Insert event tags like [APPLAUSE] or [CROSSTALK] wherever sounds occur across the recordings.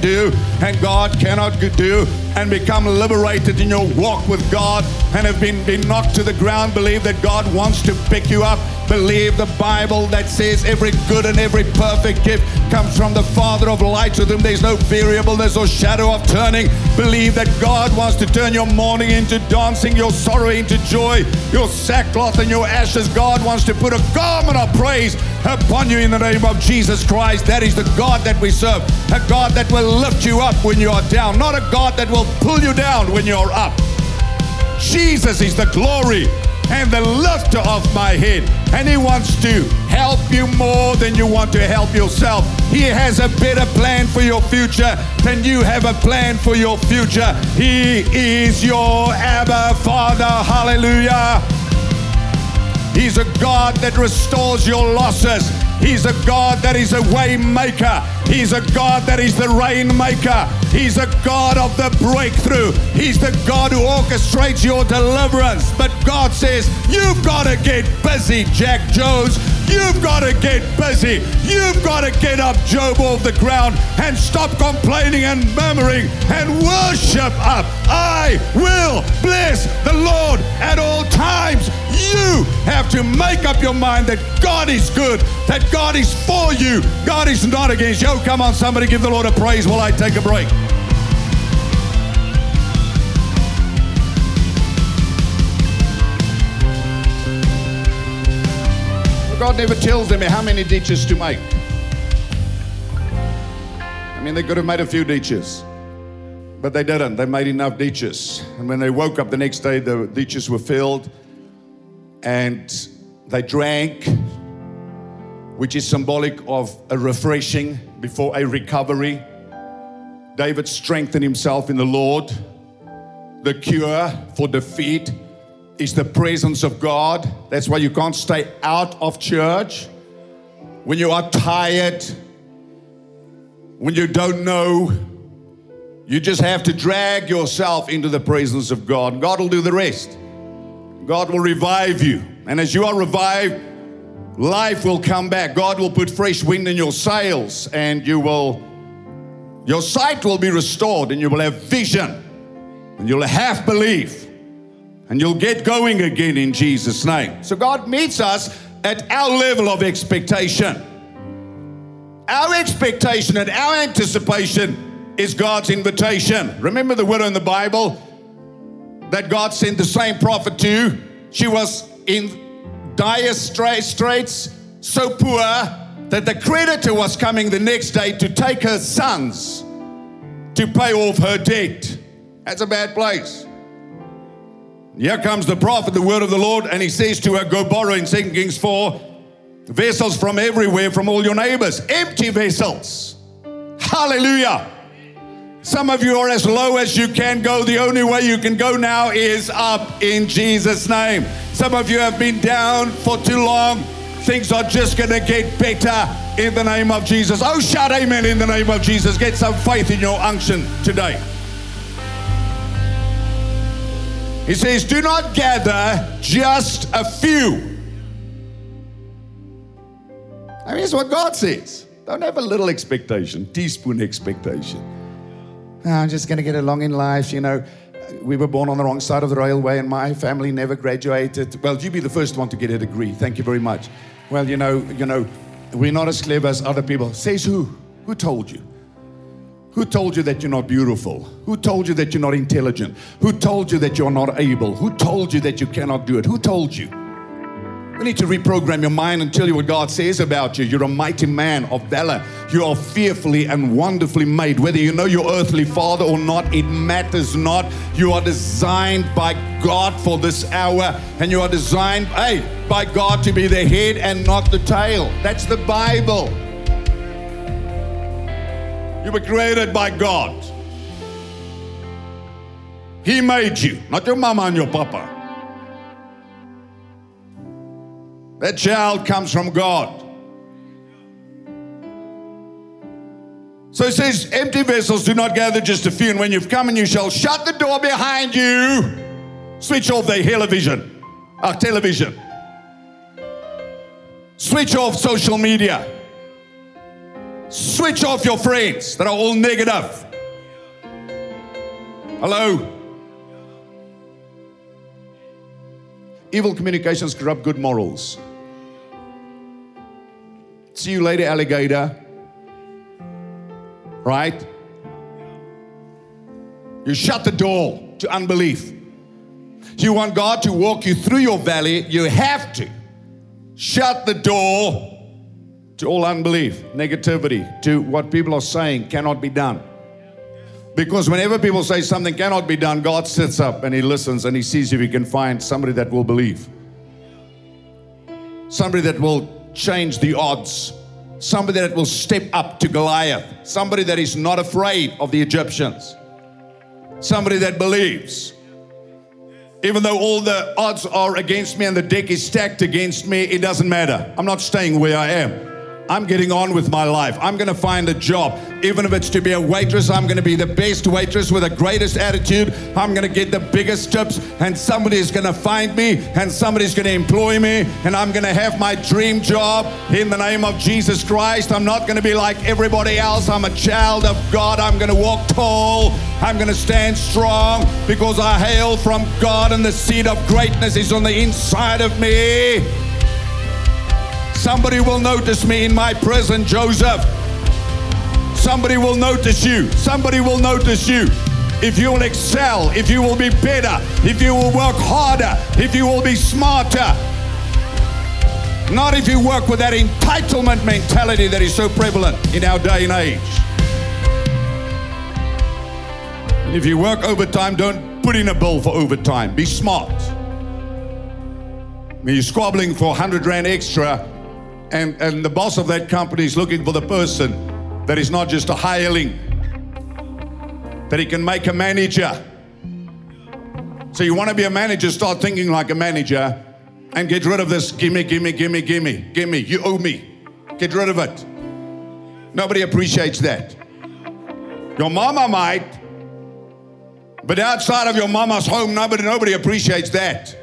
do and God cannot do and become liberated in your walk with God and have been, been knocked to the ground, believe that God wants to pick you up. Believe the Bible that says every good and every perfect gift comes from the Father of lights with whom there's no variableness or shadow of turning. Believe that God wants to turn your mourning into dancing, your sorrow into joy, your sackcloth and your ashes. God wants to put a garment of praise upon you in the name of Jesus Christ. That is the God that we serve, a God that will lift you up when you are down, not a God that will pull you down when you're up. Jesus is the glory and the lifter of my head. And He wants to help you more than you want to help yourself. He has a better plan for your future than you have a plan for your future. He is your Abba Father. Hallelujah. He's a God that restores your losses. He's a God that is a waymaker. He's a God that is the rainmaker. He's a God of the breakthrough. He's the God who orchestrates your deliverance. But God says, You've got to get busy, Jack Jones. You've got to get busy. You've got to get up, Job, off the ground and stop complaining and murmuring and worship up. I will bless the Lord at all times. You have to make up your mind that God is good, that God is for you, God is not against you. Oh, come on, somebody give the Lord a praise while I take a break. God never tells them how many ditches to make. I mean, they could have made a few ditches, but they didn't. They made enough ditches. And when they woke up the next day, the ditches were filled and they drank, which is symbolic of a refreshing before a recovery. David strengthened himself in the Lord. The cure for defeat is the presence of God. That's why you can't stay out of church. When you are tired, when you don't know, you just have to drag yourself into the presence of God. God will do the rest. God will revive you. And as you are revived, life will come back. God will put fresh wind in your sails and you will, your sight will be restored and you will have vision and you'll have belief and you'll get going again in Jesus' name. So God meets us at our level of expectation. Our expectation and our anticipation is God's invitation. Remember the widow in the Bible that God sent the same prophet to? She was in dire straits, so poor that the creditor was coming the next day to take her sons to pay off her debt. That's a bad place. Here comes the prophet, the word of the Lord, and he says to her, Go borrow in 2 Kings 4 vessels from everywhere, from all your neighbors, empty vessels. Hallelujah. Some of you are as low as you can go. The only way you can go now is up in Jesus' name. Some of you have been down for too long. Things are just going to get better in the name of Jesus. Oh, shout amen in the name of Jesus. Get some faith in your unction today. He says, Do not gather just a few. I mean, it's what God says. Don't have a little expectation, teaspoon expectation. Oh, I'm just going to get along in life. You know, we were born on the wrong side of the railway and my family never graduated. Well, you be the first one to get a degree. Thank you very much. Well, you know, you know, we're not as clever as other people. Says who? Who told you? Who told you that you're not beautiful? Who told you that you're not intelligent? Who told you that you're not able? Who told you that you cannot do it? Who told you? We need to reprogram your mind and tell you what God says about you. You're a mighty man of valor. You are fearfully and wonderfully made. Whether you know your earthly father or not, it matters not. You are designed by God for this hour, and you are designed, hey, by God to be the head and not the tail. That's the Bible. You were created by God. He made you, not your mama and your papa. That child comes from God. So it says, empty vessels do not gather just a few, and when you've come and you shall shut the door behind you, switch off the television, uh, television. Switch off social media. Switch off your friends that are all negative. Hello? Evil communications corrupt good morals. See you later, alligator. Right? You shut the door to unbelief. You want God to walk you through your valley, you have to shut the door to all unbelief, negativity, to what people are saying cannot be done. Because whenever people say something cannot be done, God sits up and He listens and He sees if He can find somebody that will believe. Somebody that will change the odds. Somebody that will step up to Goliath. Somebody that is not afraid of the Egyptians. Somebody that believes. Even though all the odds are against me and the deck is stacked against me, it doesn't matter. I'm not staying where I am. I'm getting on with my life. I'm going to find a job. Even if it's to be a waitress, I'm going to be the best waitress with the greatest attitude. I'm going to get the biggest tips, and somebody's going to find me, and somebody's going to employ me, and I'm going to have my dream job in the name of Jesus Christ. I'm not going to be like everybody else. I'm a child of God. I'm going to walk tall. I'm going to stand strong because I hail from God, and the seed of greatness is on the inside of me. Somebody will notice me in my prison, Joseph. Somebody will notice you. Somebody will notice you. If you will excel, if you will be better, if you will work harder, if you will be smarter. Not if you work with that entitlement mentality that is so prevalent in our day and age. And if you work overtime, don't put in a bill for overtime. Be smart. When you're squabbling for 100 Rand extra, and, and the boss of that company is looking for the person that is not just a hireling, that he can make a manager. So you want to be a manager, start thinking like a manager and get rid of this gimme, gimme, gimme, gimme, gimme. You owe me. Get rid of it. Nobody appreciates that. Your mama might, but outside of your mama's home, nobody, nobody appreciates that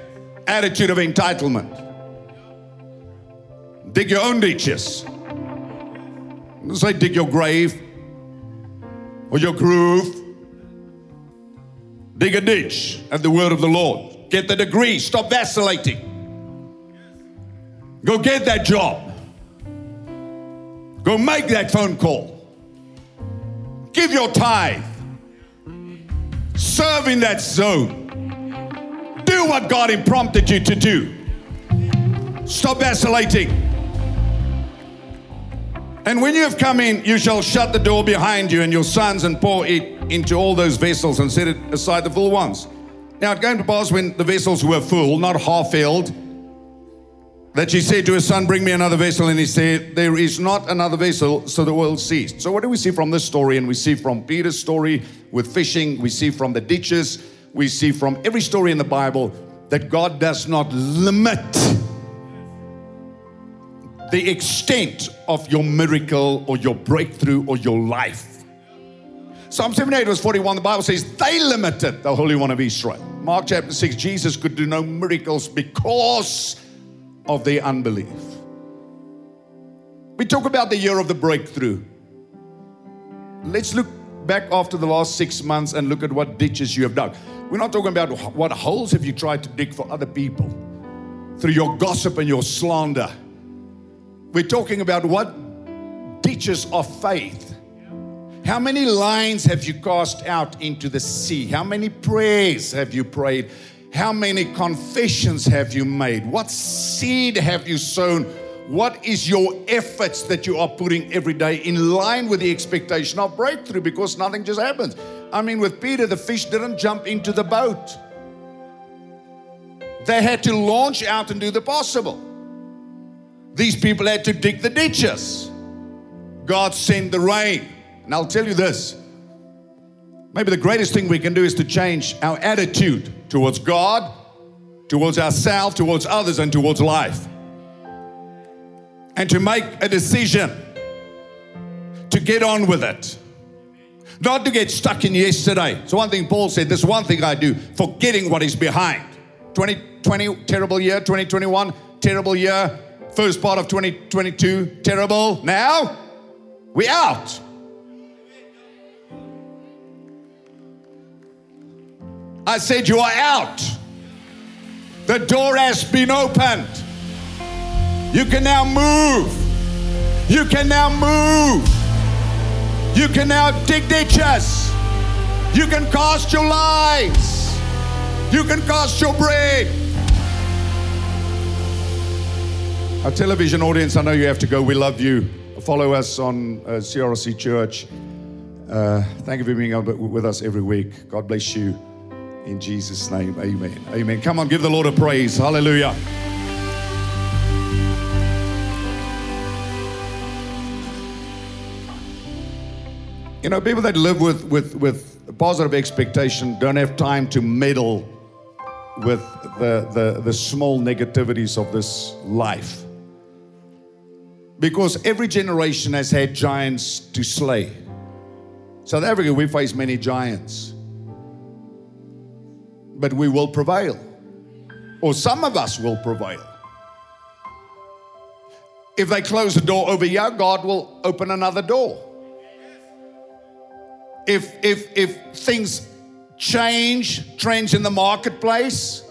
attitude of entitlement. Dig your own ditches. Don't say dig your grave or your groove. Dig a ditch at the word of the Lord. Get the degree. Stop vacillating. Go get that job. Go make that phone call. Give your tithe. Serve in that zone. Do what God prompted you to do. Stop vacillating. And when you have come in, you shall shut the door behind you and your sons and pour it into all those vessels and set it aside the full ones. Now it came to pass when the vessels were full, not half filled, that she said to her son, Bring me another vessel. And he said, There is not another vessel, so the oil ceased. So, what do we see from this story? And we see from Peter's story with fishing, we see from the ditches, we see from every story in the Bible that God does not limit the extent of your miracle or your breakthrough or your life. Psalm 78 verse 41, the Bible says, they limited the Holy One of Israel. Mark chapter 6, Jesus could do no miracles because of their unbelief. We talk about the year of the breakthrough. Let's look back after the last six months and look at what ditches you have dug. We're not talking about what holes have you tried to dig for other people through your gossip and your slander we're talking about what ditches of faith. How many lines have you cast out into the sea? How many prayers have you prayed? How many confessions have you made? What seed have you sown? What is your efforts that you are putting every day in line with the expectation of breakthrough? Because nothing just happens. I mean, with Peter, the fish didn't jump into the boat, they had to launch out and do the possible. These people had to dig the ditches. God sent the rain. And I'll tell you this maybe the greatest thing we can do is to change our attitude towards God, towards ourselves, towards others, and towards life. And to make a decision to get on with it. Not to get stuck in yesterday. So, one thing Paul said, there's one thing I do, forgetting what is behind. 2020, terrible year. 2021, terrible year. First part of 2022, terrible. Now, We out. I said, You are out. The door has been opened. You can now move. You can now move. You can now dig ditches. You can cast your lines. You can cast your bread. Our television audience, I know you have to go. We love you. Follow us on uh, CRC Church. Uh, thank you for being with us every week. God bless you. In Jesus' name, amen. Amen. Come on, give the Lord a praise. Hallelujah. You know, people that live with, with, with positive expectation don't have time to meddle with the, the, the small negativities of this life. Because every generation has had giants to slay. South Africa, we face many giants but we will prevail. Or some of us will prevail. If they close the door over here, God will open another door. If, if, if things change, trends in the marketplace,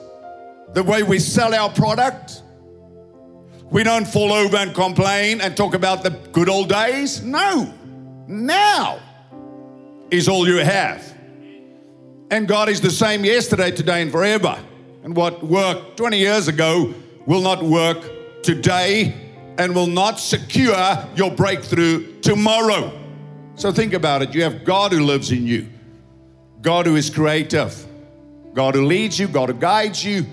the way we sell our product, we don't fall over and complain and talk about the good old days. No. Now is all you have. And God is the same yesterday, today, and forever. And what worked 20 years ago will not work today and will not secure your breakthrough tomorrow. So think about it. You have God who lives in you, God who is creative, God who leads you, God who guides you,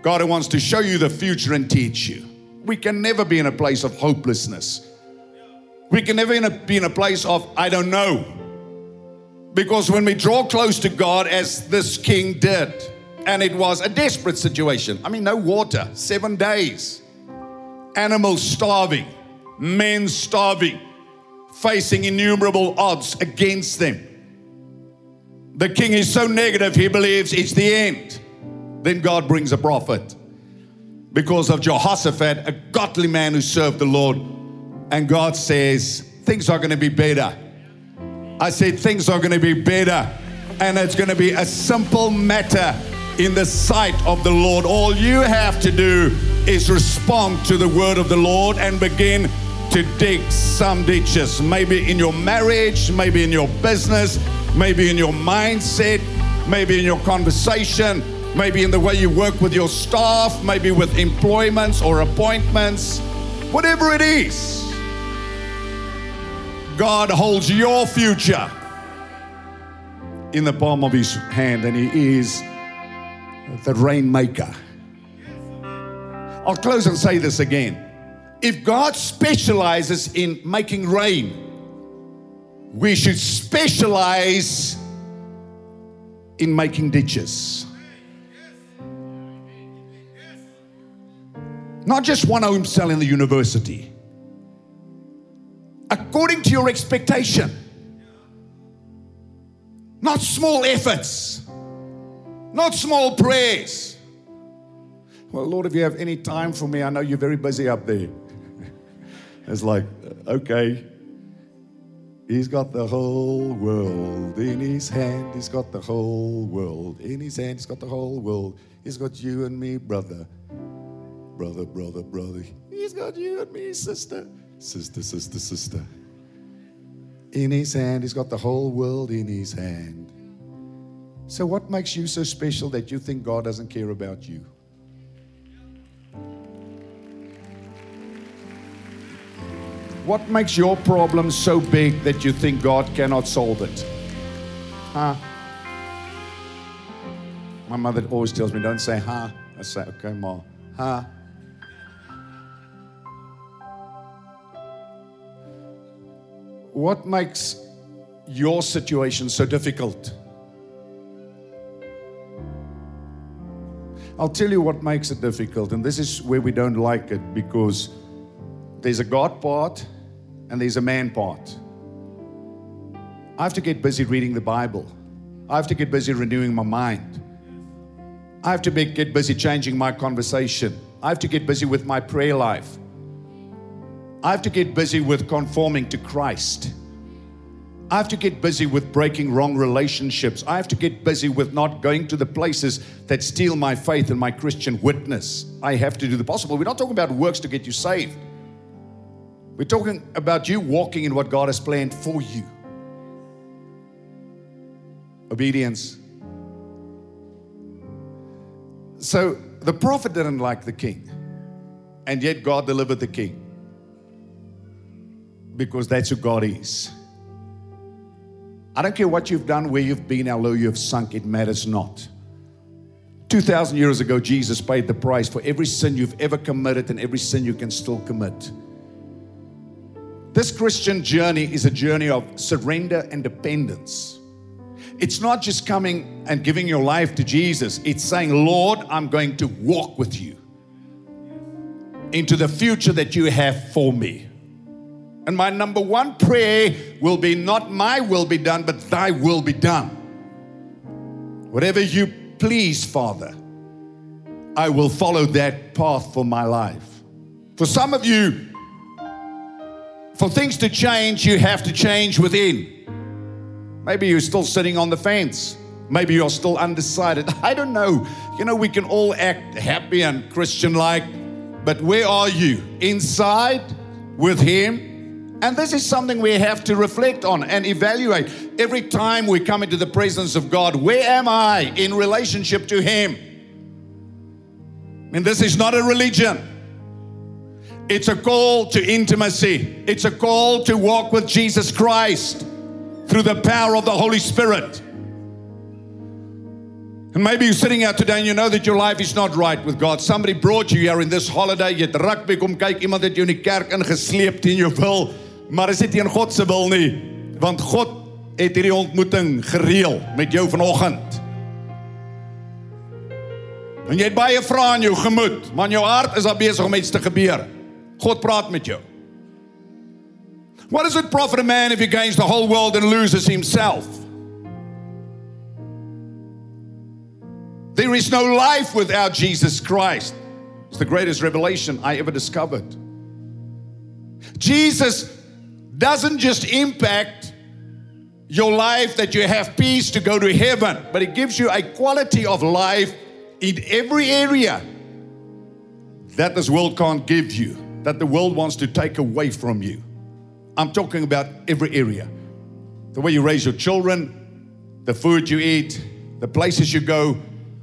God who wants to show you the future and teach you. We can never be in a place of hopelessness. We can never be in a place of, I don't know. Because when we draw close to God, as this king did, and it was a desperate situation. I mean, no water, seven days, animals starving, men starving, facing innumerable odds against them. The king is so negative, he believes it's the end. Then God brings a prophet because of Jehoshaphat, a godly man who served the Lord. And God says, Things are going to be better. I said things are going to be better and it's going to be a simple matter in the sight of the Lord. All you have to do is respond to the word of the Lord and begin to dig some ditches. Maybe in your marriage, maybe in your business, maybe in your mindset, maybe in your conversation, maybe in the way you work with your staff, maybe with employments or appointments, whatever it is. God holds your future in the palm of his hand, and he is the rainmaker. I'll close and say this again. If God specializes in making rain, we should specialize in making ditches. Not just one home cell in the university according to your expectation. Not small efforts, not small prayers. Well, Lord, if you have any time for me, I know you're very busy up there. [LAUGHS] it's like, okay, He's got the whole world in his hand. He's got the whole world in his hand. He's got the whole world. He's got you and me, brother. Brother, brother, brother. He's got you and me, sister. Sister, sister, sister. In his hand, he's got the whole world in his hand. So, what makes you so special that you think God doesn't care about you? What makes your problem so big that you think God cannot solve it? Huh? My mother always tells me, don't say huh. I say, okay, Ma. Huh? What makes your situation so difficult? I'll tell you what makes it difficult, and this is where we don't like it because there's a God part and there's a man part. I have to get busy reading the Bible. I have to get busy renewing my mind. I have to be, get busy changing my conversation. I have to get busy with my prayer life. I have to get busy with conforming to Christ. I have to get busy with breaking wrong relationships. I have to get busy with not going to the places that steal my faith and my Christian witness. I have to do the possible. We're not talking about works to get you saved. We're talking about you walking in what God has planned for you. Obedience. So the prophet didn't like the king, and yet God delivered the king because that's who God is. I don't care what you've done, where you've been, how low you've sunk, it matters not. 2,000 years ago, Jesus paid the price for every sin you've ever committed and every sin you can still commit. This Christian journey is a journey of surrender and dependence. It's not just coming and giving your life to Jesus, it's saying, Lord, I'm going to walk with you into the future that you have for me. And my number one prayer will be not my will be done, but thy will be done. Whatever you please, Father, I will follow that path for my life. For some of you, for things to change, you have to change within. Maybe you're still sitting on the fence. Maybe you're still undecided. [LAUGHS] I don't know. You know, we can all act happy and Christian like, but where are you? Inside with Him? And this is something we have to reflect on and evaluate. Every time we come into the presence of God, where am I in relationship to Him? And this is not a religion. It's a call to intimacy. It's a call to walk with Jesus Christ through the power of the Holy Spirit. And maybe you're sitting out today and you know that your life is not right with God. Somebody brought you here in this holiday. Jy het rugby kom kyk, iemand het jou in die kerk. Maar is dit teen God se wil nie want God het hierdie ontmoeting gereël met jou vanoggend en jy het baie vrae in jou gemoed maar in jou hart is daar besig om iets te gebeur God praat met jou What does it profit a man if he gains the whole world and loses himself? There is no life without Jesus Christ. It's the greatest revelation I ever discovered. Jesus doesn't just impact your life that you have peace to go to heaven, but it gives you a quality of life in every area that this world can't give you, that the world wants to take away from you. I'm talking about every area. The way you raise your children, the food you eat, the places you go,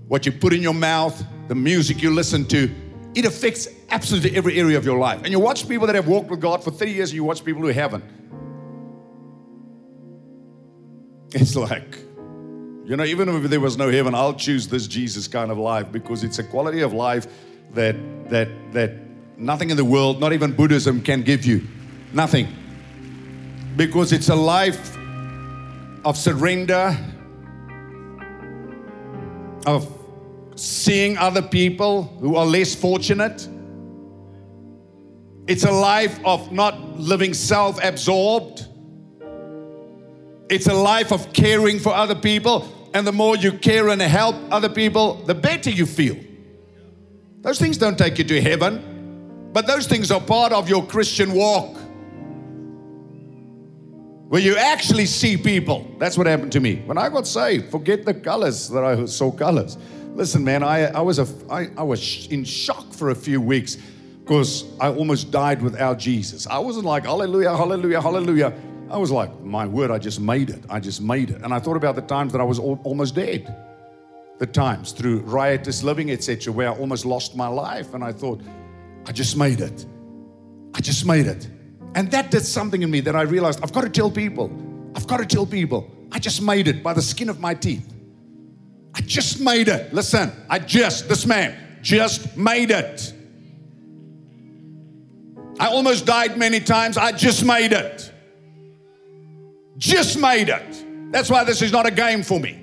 what you put in your mouth, the music you listen to, it affects absolutely every area of your life. And you watch people that have walked with God for 30 years, and you watch people who haven't. [LAUGHS] It's like, you know, even if there was no heaven, I'll choose this Jesus kind of life because it's a quality of life that that that nothing in the world, not even Buddhism, can give you. Nothing. Because it's a life of surrender, of seeing other people who are less fortunate. It's a life of not living self absorbed. It's a life of caring for other people. And the more you care and help other people, the better you feel. Those things don't take you to heaven, but those things are part of your Christian walk. Where you actually see people. That's what happened to me. When I got saved, forget the colors that I saw colors. Listen, man, I, I, was, a, I, I was in shock for a few weeks because I almost died without Jesus. I wasn't like, hallelujah, hallelujah, hallelujah. I was like, my word, I just made it. I just made it. And I thought about the times that I was al- almost dead. The times through riotous living, etc., where I almost lost my life. And I thought, I just made it. I just made it. And that did something in me that I realized I've got to tell people. I've got to tell people. I just made it by the skin of my teeth. I just made it. Listen, I just, this man, just made it. I almost died many times. I just made it. Just made it. That's why this is not a game for me.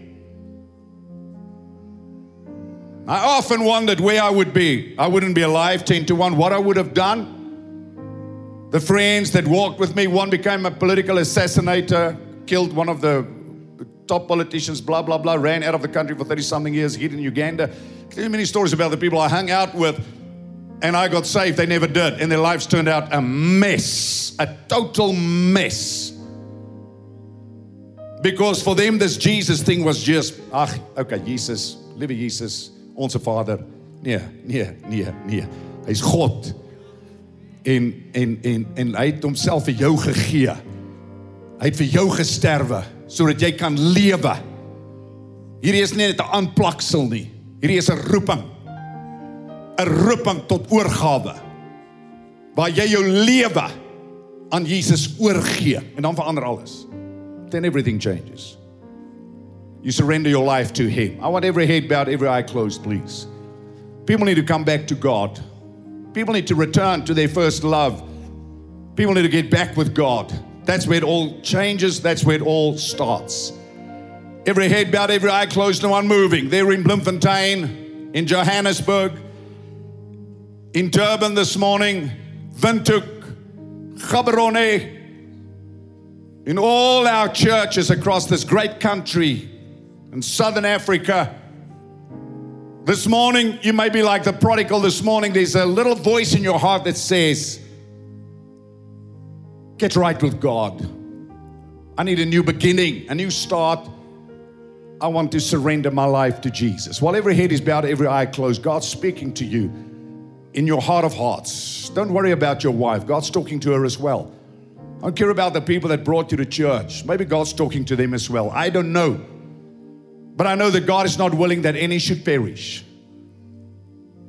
I often wondered where I would be. I wouldn't be alive 10 to 1. What I would have done. The friends that walked with me, one became a political assassinator, killed one of the top politicians, blah, blah, blah, ran out of the country for 30 something years, hid in Uganda. Are many stories about the people I hung out with. And I got saved, they never did. And their lives turned out a mess, a total mess. Because for them, this Jesus thing was just, ach, okay, Jesus, liewe Jesus, onze Vader. Nee, nee, nee, nee. Hy's God. En en en en hy het homself vir jou gegee. Hy het vir jou gesterwe sodat jy kan lewe. Hierdie is nie net 'n aanplaksel nie. Hierdie is 'n roeping. 'n Roeping tot oorgawe. Waar jy jou lewe aan Jesus oorgee en dan verander alles. Then everything changes. You surrender your life to him. I want every head bowed, every eye closed, please. People need to come back to God. People need to return to their first love. People need to get back with God. That's where it all changes. That's where it all starts. Every head bowed, every eye closed, no one moving. There in Bloemfontein, in Johannesburg, in Durban this morning, Windhoek, Gaborone, in all our churches across this great country in southern Africa. This morning, you may be like the prodigal this morning. There's a little voice in your heart that says, Get right with God. I need a new beginning, a new start. I want to surrender my life to Jesus. While every head is bowed, every eye closed, God's speaking to you in your heart of hearts. Don't worry about your wife, God's talking to her as well. I don't care about the people that brought you to church. Maybe God's talking to them as well. I don't know. But I know that God is not willing that any should perish.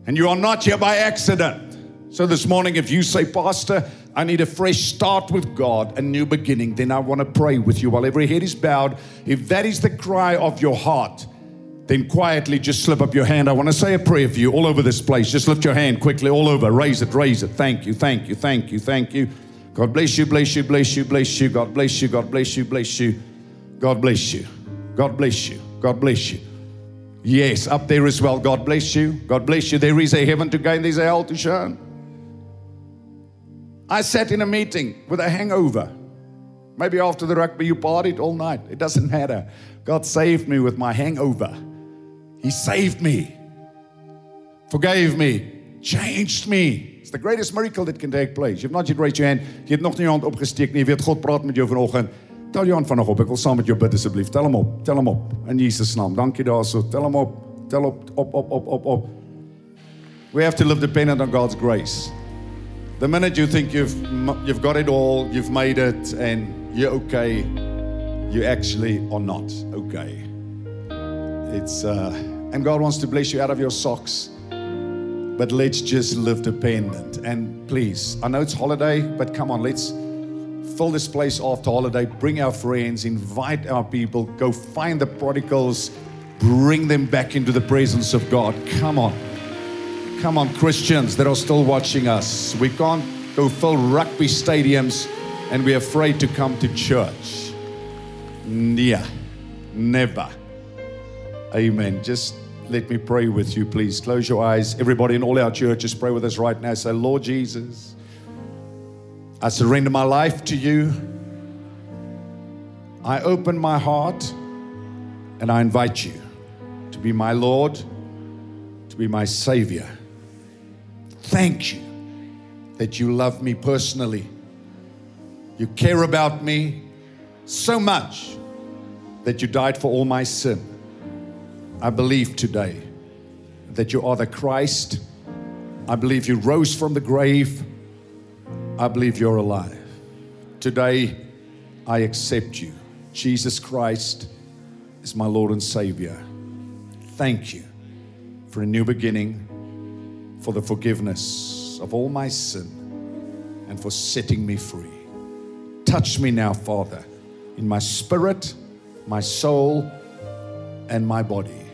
And you are not here by accident. So this morning, if you say, Pastor, I need a fresh start with God, a new beginning, then I want to pray with you while every head is bowed. If that is the cry of your heart, then quietly just slip up your hand. I want to say a prayer for you all over this place. Just lift your hand quickly all over. Raise it, raise it. Thank you, thank you, thank you, thank you. God bless you, bless you, bless you, bless you. God bless you, God bless you, bless you. God bless you. God bless you. God bless you. Yes, up there as well. God bless you. God bless you. There is a heaven to gain, there's a hell to shun. I sat in a meeting with a hangover. Maybe after the rugby, you partied all night. It doesn't matter. God saved me with my hangover. He saved me, forgave me, changed me. It's the greatest miracle that can take place. You've not yet raised your hand. Jy het nog nie jou hand opgesteek nie. Jy weet God praat met jou vanoggend. Tel jou hand vanoggend op. Ek wil saam met jou bid asseblief. Tel hom op. Tel hom op in Jesus naam. Dankie daarso. Tel hom op. Tel op op op op op op. We have to live dependent on God's grace. The minute you think you've you've got it all, you've made it and you're okay, you actually are not okay. It's uh and God wants to bless you out of your socks. But let's just live dependent. And please, I know it's holiday, but come on, let's fill this place after holiday. Bring our friends, invite our people, go find the prodigals, bring them back into the presence of God. Come on. Come on, Christians that are still watching us. We can't go fill rugby stadiums and we're afraid to come to church. Yeah, never. Amen. Just let me pray with you, please. Close your eyes. Everybody in all our churches, pray with us right now. Say, Lord Jesus, I surrender my life to you. I open my heart and I invite you to be my Lord, to be my Savior. Thank you that you love me personally. You care about me so much that you died for all my sin. I believe today that you are the Christ. I believe you rose from the grave. I believe you're alive. Today, I accept you. Jesus Christ is my Lord and Savior. Thank you for a new beginning, for the forgiveness of all my sin, and for setting me free. Touch me now, Father, in my spirit, my soul, and my body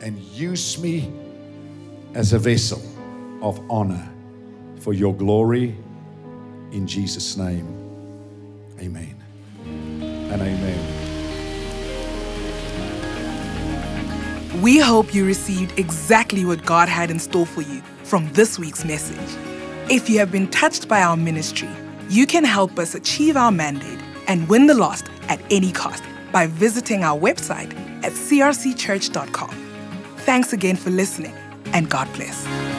and use me as a vessel of honor for your glory in Jesus' name. Amen and amen. We hope you received exactly what God had in store for you from this week's message. If you have been touched by our ministry, you can help us achieve our mandate and win the lost at any cost by visiting our website at crcchurch.com. Thanks again for listening, and God bless.